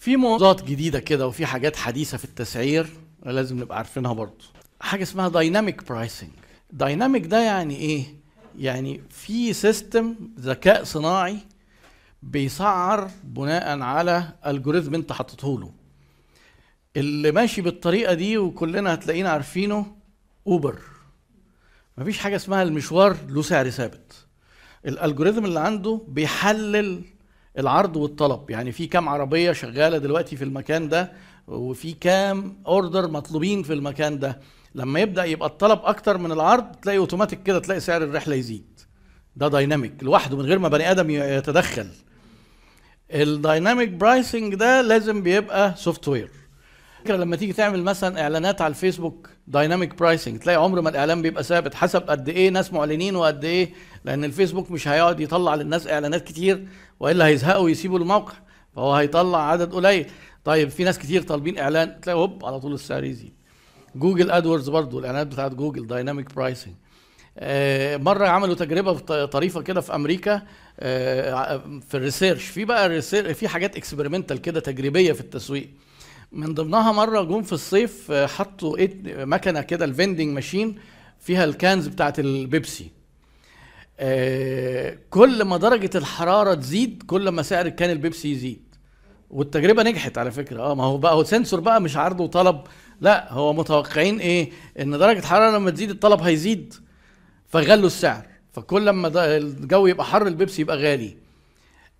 في موضوعات جديدة كده وفي حاجات حديثة في التسعير لازم نبقى عارفينها برضه. حاجة اسمها dynamic pricing dynamic ده يعني إيه؟ يعني في system ذكاء صناعي بيسعر بناء على algorithm أنت حاطته له. اللي ماشي بالطريقة دي وكلنا هتلاقينا عارفينه اوبر مفيش حاجة اسمها المشوار له سعر ثابت. ال algorithm اللي عنده بيحلل العرض والطلب. يعني في كام عربية شغالة دلوقتي في المكان ده وفي كام order مطلوبين في المكان ده. لما يبدأ يبقى الطلب أكتر من العرض تلاقي اوتوماتيك كده تلاقي سعر الرحلة يزيد. ده dynamic لوحده من غير ما بني آدم يتدخل. ال dynamic pricing ده لازم بيبقى software لما تيجي تعمل مثلا إعلانات على الفيسبوك dynamic pricing تلاقي عمر ما الإعلان بيبقى ثابت حسب قد إيه ناس معلنين وقد إيه لأن الفيسبوك مش هيقعد يطلع للناس إعلانات كتير وإلا هيزهقوا ويسيبوا الموقع فهو هيطلع عدد قليل. طيب في ناس كتير طالبين إعلان تلاقي هوب على طول السعر يزيد. Google AdWords برضو الإعلانات بتاعت جوجل dynamic pricing مرة عملوا تجربة طريفة كده في أمريكا في ال research. في بقى ال research في حاجات experimental كده تجريبية في التسويق. من ضمنها مرة جم في الصيف حطوا إيه مكنة كده ال vending machine فيها ال cans بتاعت البيبسي. كل ما درجة الحرارة تزيد كل ما سعر ال can البيبسي يزيد. والتجربة نجحت على فكرة. آه ما هو بقى هو sensor بقى مش عرض وطلب. لا هو متوقعين إيه؟ إن درجة الحرارة لما تزيد الطلب هيزيد فغلوا السعر. فكل لما الجو يبقى حر البيبسي يبقى غالي.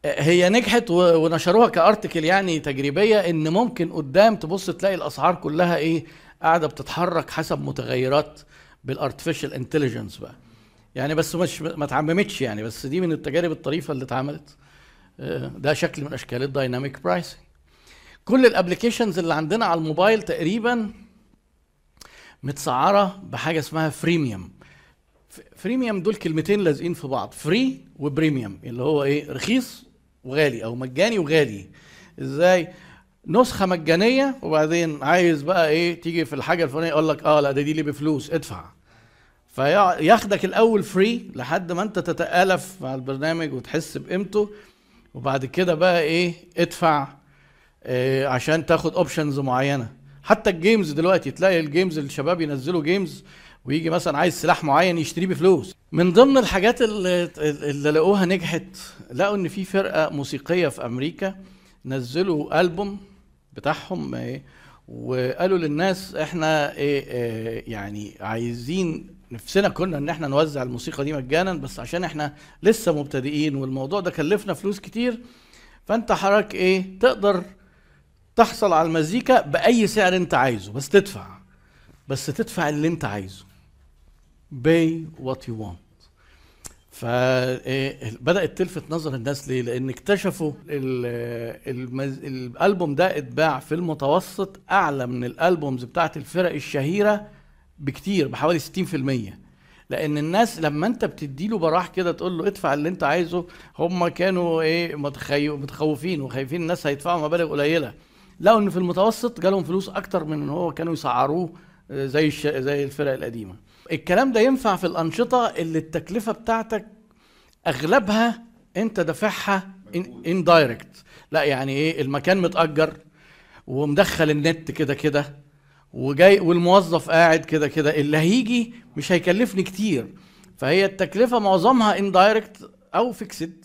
هي نجحت ونشروها ك article يعني تجريبية إن ممكن قدام تبص تلاقي الأسعار كلها إيه قاعدة بتتحرك حسب متغيرات بال artificial intelligence بقى. يعني بس مش ما اتعممتش يعني بس دي من التجارب الطريفة اللي اتعملت. ده شكل من أشكال ال dynamic pricing كل ال applications اللي عندنا على الموبايل تقريبا متسعرة بحاجة اسمها freemium freemium دول كلمتين لازقين في بعض free و premium اللي هو إيه رخيص وغالي أو مجاني وغالي. إزاي؟ نسخة مجانية وبعدين عايز بقى إيه تيجي في الحاجة الفلانية يقول لك آه لا ده دي لي بفلوس ادفع. فياخدك الأول free لحد ما أنت تتآلف مع البرنامج وتحس بقيمته وبعد كده بقى إيه ادفع إيه عشان تاخد options معينة. حتى ال games دلوقتي تلاقي ال games الشباب ينزلوا games ويجي مثلا عايز سلاح معين يشتريه بفلوس. من ضمن الحاجات اللي, اللي لقوها نجحت لقوا إن في فرقة موسيقية في أمريكا نزلوا ألبوم بتاعهم إيه وقالوا للناس إحنا إيه إيه يعني عايزين نفسنا كنا إن إحنا نوزع الموسيقى دي مجانا بس عشان إحنا لسه مبتدئين والموضوع ده كلفنا فلوس كتير. فأنت حضرتك إيه تقدر تحصل على المزيكا بأي سعر انت عايزه بس تدفع. بس تدفع اللي انت عايزه. Pay what you want. فبدات تلفت نظر الناس ليه؟ لأن اكتشفوا المز... الألبوم ده اتباع في المتوسط أعلى من الألبومز بتاعت الفرق الشهيرة بكتير بحوالي 60% لأن الناس لما انت بتديله براح كده تقول له ادفع اللي انت عايزه هم كانوا إيه متخوفين وخايفين الناس هيدفعوا مبالغ قليلة. لقوا إن في المتوسط جالهم فلوس أكتر من إن هو كانوا يسعروه زي الش... زي الفرق القديمة. الكلام ده ينفع في الأنشطة اللي التكلفة بتاعتك أغلبها أنت دافعها indirect لا يعني إيه؟ المكان متأجر ومدخل النت كده كده وجاي والموظف قاعد كده كده. اللي هيجي مش هيكلفني كتير. فهي التكلفة معظمها indirect أو fixed